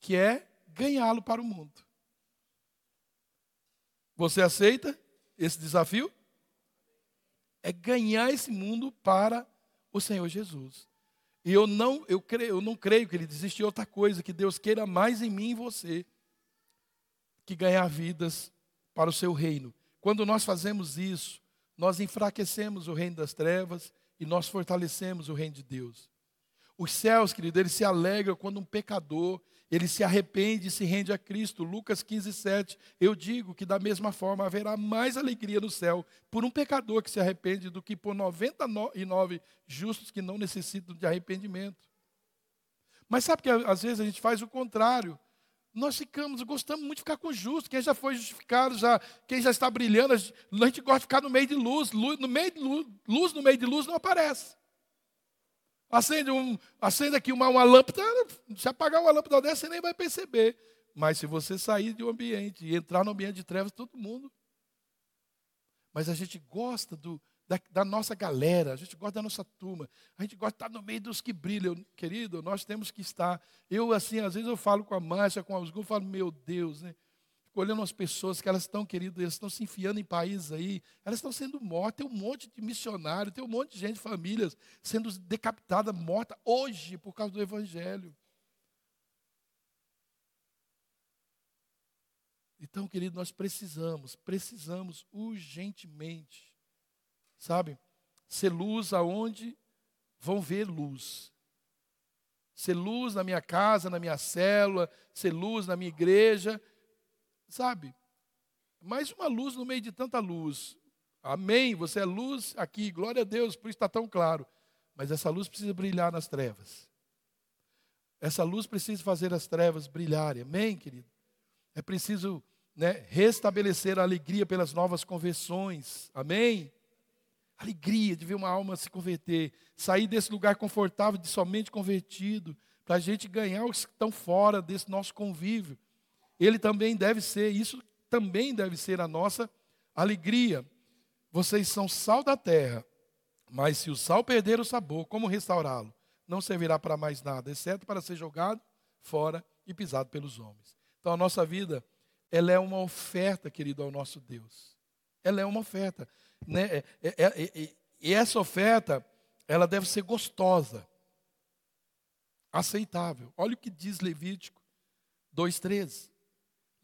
que é ganhá-lo para o mundo. Você aceita esse desafio? É ganhar esse mundo para o Senhor Jesus. E eu não, eu creio, eu não creio que ele existe outra coisa que Deus queira mais em mim e você que ganhar vidas para o seu reino. Quando nós fazemos isso, nós enfraquecemos o reino das trevas e nós fortalecemos o reino de Deus. Os céus, querido, eles se alegram quando um pecador, ele se arrepende e se rende a Cristo. Lucas 15, 7. Eu digo que da mesma forma haverá mais alegria no céu por um pecador que se arrepende do que por 99 justos que não necessitam de arrependimento. Mas sabe que às vezes a gente faz o contrário. Nós ficamos, gostamos muito de ficar com justo. Quem já foi justificado, já, quem já está brilhando, a gente gosta de ficar no meio de luz. luz no meio de luz, luz no meio de luz não aparece. Acende, um, acende aqui uma, uma lâmpada, se apagar uma lâmpada dessa, você nem vai perceber. Mas se você sair de um ambiente e entrar no ambiente de trevas, todo mundo. Mas a gente gosta do, da, da, nossa galera, a gente gosta da nossa turma, a gente gosta de estar no meio dos que brilham. Querido, nós temos que estar. Eu, assim, às vezes eu falo com a Márcia, com alguns, eu falo, meu Deus, né? olhando as pessoas que elas estão, querido, elas estão se enfiando em países aí, elas estão sendo mortas. Tem um monte de missionários, tem um monte de gente, famílias, sendo decapitada, morta hoje por causa do Evangelho. Então, querido, nós precisamos, precisamos urgentemente, sabe, ser luz aonde vão ver luz. Ser luz na minha casa, na minha célula, ser luz na minha igreja, Sabe? Mais uma luz no meio de tanta luz. Amém. Você é luz aqui, glória a Deus, por isso está tão claro. Mas essa luz precisa brilhar nas trevas. Essa luz precisa fazer as trevas brilharem. Amém, querido? É preciso né, restabelecer a alegria pelas novas conversões. Amém? Alegria de ver uma alma se converter. Sair desse lugar confortável de somente convertido. Para a gente ganhar os que estão fora desse nosso convívio ele também deve ser, isso também deve ser a nossa alegria. Vocês são sal da terra, mas se o sal perder o sabor, como restaurá-lo? Não servirá para mais nada, exceto para ser jogado fora e pisado pelos homens. Então a nossa vida, ela é uma oferta, querido, ao nosso Deus. Ela é uma oferta. Né? É, é, é, e essa oferta, ela deve ser gostosa, aceitável. Olha o que diz Levítico 2,13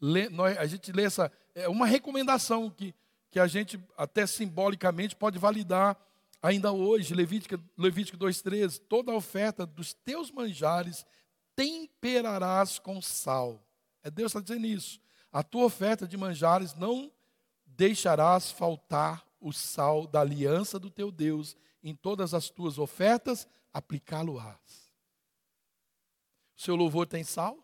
lê, nós, a gente lê essa. É uma recomendação que, que a gente, até simbolicamente, pode validar ainda hoje. Levítico, Levítico 2,13: toda a oferta dos teus manjares temperarás com sal. É Deus está dizendo isso. A tua oferta de manjares não deixarás faltar o sal da aliança do teu Deus. Em todas as tuas ofertas, aplicá-lo-ás. O seu louvor tem sal?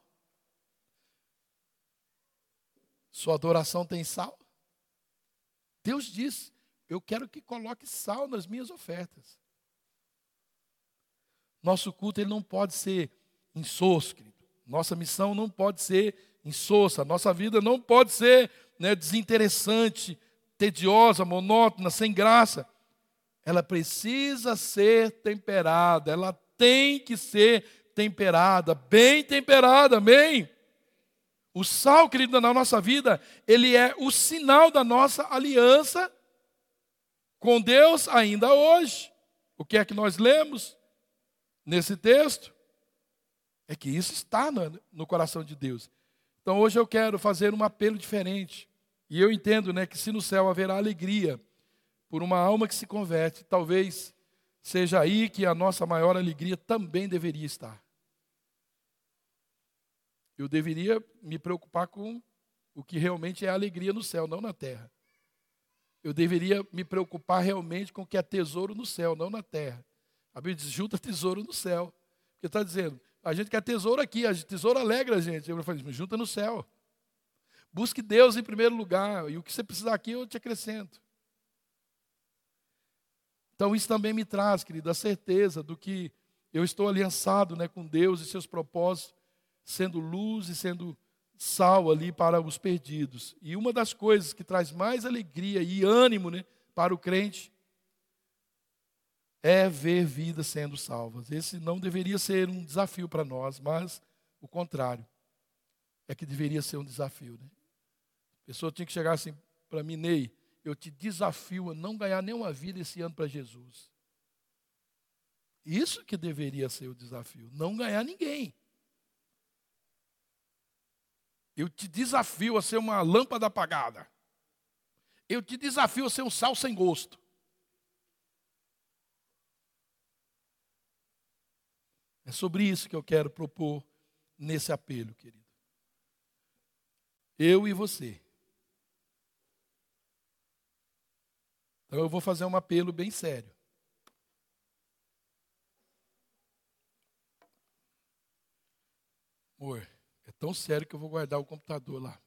Sua adoração tem sal? Deus diz: Eu quero que coloque sal nas minhas ofertas. Nosso culto ele não pode ser insosso, querido. Nossa missão não pode ser insossa. Nossa vida não pode ser né, desinteressante, tediosa, monótona, sem graça. Ela precisa ser temperada. Ela tem que ser temperada, bem temperada, amém? O sal, querido, na nossa vida, ele é o sinal da nossa aliança com Deus ainda hoje. O que é que nós lemos nesse texto? É que isso está no, no coração de Deus. Então hoje eu quero fazer um apelo diferente. E eu entendo né, que se no céu haverá alegria por uma alma que se converte, talvez seja aí que a nossa maior alegria também deveria estar. Eu deveria me preocupar com o que realmente é alegria no céu, não na terra. Eu deveria me preocupar realmente com o que é tesouro no céu, não na terra. A Bíblia diz: junta tesouro no céu. Porque está dizendo, a gente quer tesouro aqui, a tesouro alegra a gente. Eu falei, junta no céu. Busque Deus em primeiro lugar, e o que você precisar aqui eu te acrescento. Então isso também me traz, querido, a certeza do que eu estou aliançado né, com Deus e seus propósitos, sendo luz e sendo sal ali para os perdidos. E uma das coisas que traz mais alegria e ânimo né, para o crente é ver vidas sendo salvas. Esse não deveria ser um desafio para nós, mas o contrário. É que deveria ser um desafio. Né? A pessoa tinha que chegar assim para mim, Ney, eu te desafio a não ganhar nenhuma vida esse ano para Jesus. Isso que deveria ser o desafio, não ganhar ninguém. Eu te desafio a ser uma lâmpada apagada. Eu te desafio a ser um sal sem gosto. É sobre isso que eu quero propor nesse apelo, querido. Eu e você. Então eu vou fazer um apelo bem sério. Amor, é tão sério que eu vou guardar o computador lá.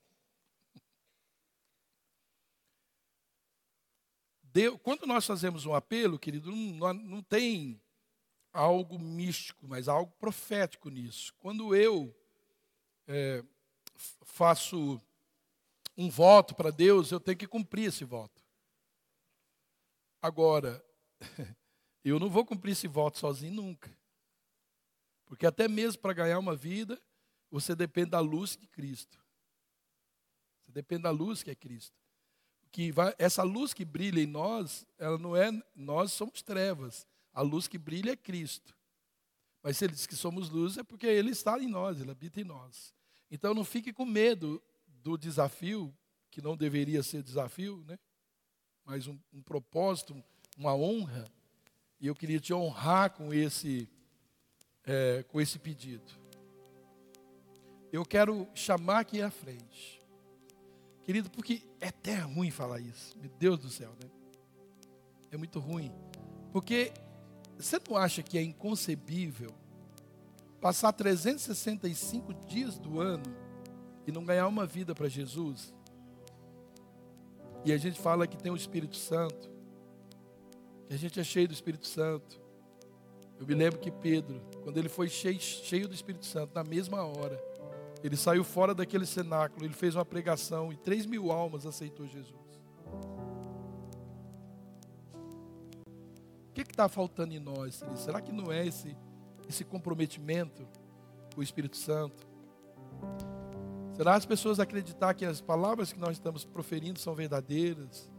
Deus, quando nós fazemos um apelo, querido, não, não tem algo místico, mas algo profético nisso. Quando eu é, faço um voto para Deus, eu tenho que cumprir esse voto. Agora, [laughs] eu não vou cumprir esse voto sozinho nunca. Porque até mesmo para ganhar uma vida, você depende da luz de Cristo. Você depende da luz que é Cristo. Que vai, essa luz que brilha em nós, ela não é nós somos trevas. A luz que brilha é Cristo. Mas se ele diz que somos luz, é porque ele está em nós, ele habita em nós. Então não fique com medo do desafio, que não deveria ser desafio, né? Mas um, um propósito, uma honra. E eu queria te honrar com esse, é, com esse pedido eu quero chamar aqui à frente. Querido, porque é até ruim falar isso. Meu Deus do céu, né? É muito ruim. Porque você não acha que é inconcebível passar 365 dias do ano e não ganhar uma vida para Jesus? E a gente fala que tem o Espírito Santo, que a gente é cheio do Espírito Santo. Eu me lembro que Pedro, quando ele foi cheio, cheio do Espírito Santo, na mesma hora, ele saiu fora daquele cenáculo, ele fez uma pregação e três mil almas aceitou Jesus. O que está faltando em nós? Será que não é esse, esse comprometimento com o Espírito Santo? Será as pessoas acreditar que as palavras que nós estamos proferindo são verdadeiras?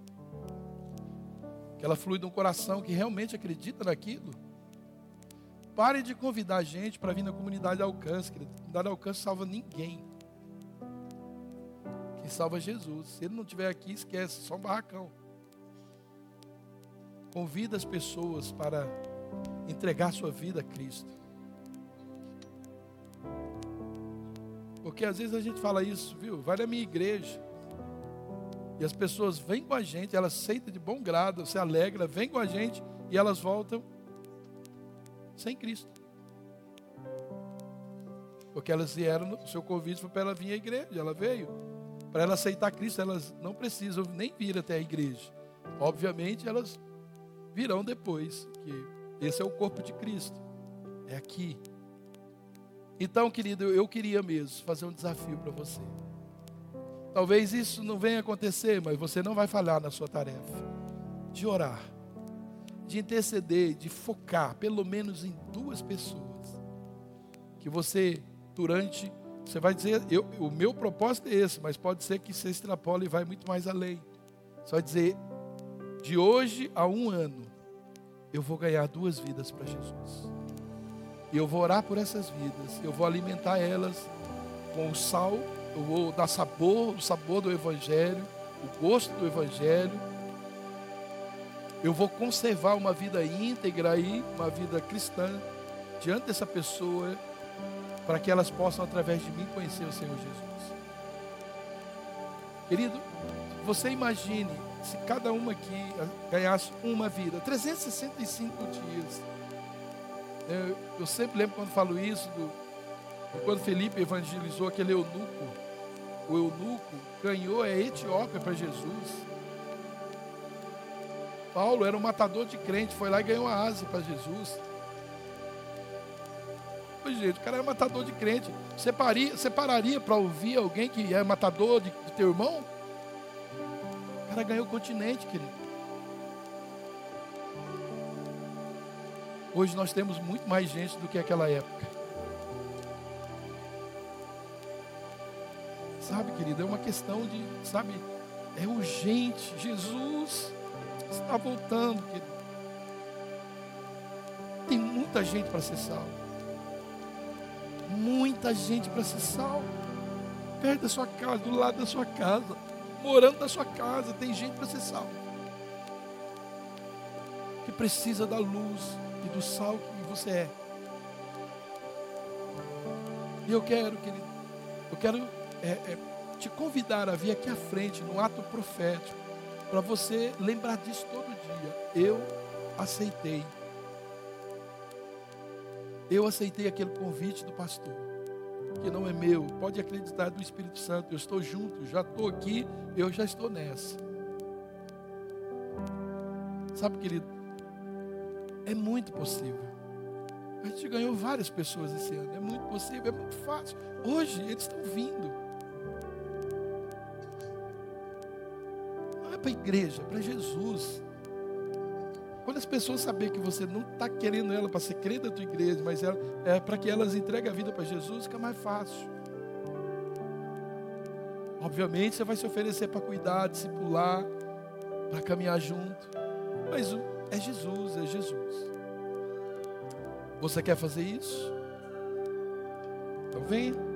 Que ela flui de um coração que realmente acredita naquilo? Pare de convidar a gente para vir na comunidade de alcance, querido. Comunidade de alcance salva ninguém. Quem salva é Jesus. Se ele não estiver aqui, esquece, só um barracão. Convida as pessoas para entregar sua vida a Cristo. Porque às vezes a gente fala isso, viu? Vai na minha igreja. E as pessoas vêm com a gente, elas aceitam de bom grado, se alegra, vêm com a gente e elas voltam sem Cristo. Porque elas vieram, o seu convite foi para ela vir à igreja, ela veio. Para ela aceitar Cristo, elas não precisam nem vir até a igreja. Obviamente, elas virão depois, que esse é o corpo de Cristo. É aqui. Então, querido, eu queria mesmo fazer um desafio para você. Talvez isso não venha acontecer, mas você não vai falhar na sua tarefa de orar de interceder, de focar pelo menos em duas pessoas. Que você, durante, você vai dizer, eu, o meu propósito é esse, mas pode ser que você extrapole e vai muito mais além. Vai dizer, de hoje a um ano, eu vou ganhar duas vidas para Jesus. E eu vou orar por essas vidas, eu vou alimentar elas com o sal eu vou dar sabor, o sabor do Evangelho, o gosto do Evangelho. Eu vou conservar uma vida íntegra aí, uma vida cristã, diante dessa pessoa, para que elas possam, através de mim, conhecer o Senhor Jesus. Querido, você imagine se cada uma aqui ganhasse uma vida, 365 dias. Eu, eu sempre lembro quando falo isso, do, quando Felipe evangelizou aquele eunuco, o eunuco ganhou a Etiópia para Jesus. Paulo era um matador de crente, foi lá e ganhou a Ásia para Jesus. Pois, gente, o cara era matador de crente. Você, paria, você pararia para ouvir alguém que é matador de, de teu irmão? O cara ganhou o continente, querido. Hoje nós temos muito mais gente do que aquela época. Sabe, querido, é uma questão de, sabe, é urgente. Jesus está voltando, querido. Tem muita gente para ser salvo. Muita gente para ser salvo. Perto da sua casa, do lado da sua casa, morando na sua casa, tem gente para ser salvo. Que precisa da luz e do sal que você é. E eu quero, querido, eu quero é, é, te convidar a vir aqui à frente, no ato profético, para você lembrar disso todo dia. Eu aceitei eu aceitei aquele convite do pastor, que não é meu, pode acreditar do Espírito Santo. Eu estou junto, já estou aqui, eu já estou nessa. Sabe, querido, é muito possível. A gente ganhou várias pessoas esse ano, é muito possível, é muito fácil. Hoje eles estão vindo. Não é para a igreja, é para Jesus. Quando as pessoas saberem que você não está querendo ela para ser crente da tua igreja, mas ela, é para que elas entreguem a vida para Jesus, fica mais fácil. Obviamente você vai se oferecer para cuidar, discipular, para caminhar junto. Mas é Jesus, é Jesus. Você quer fazer isso? Então vem.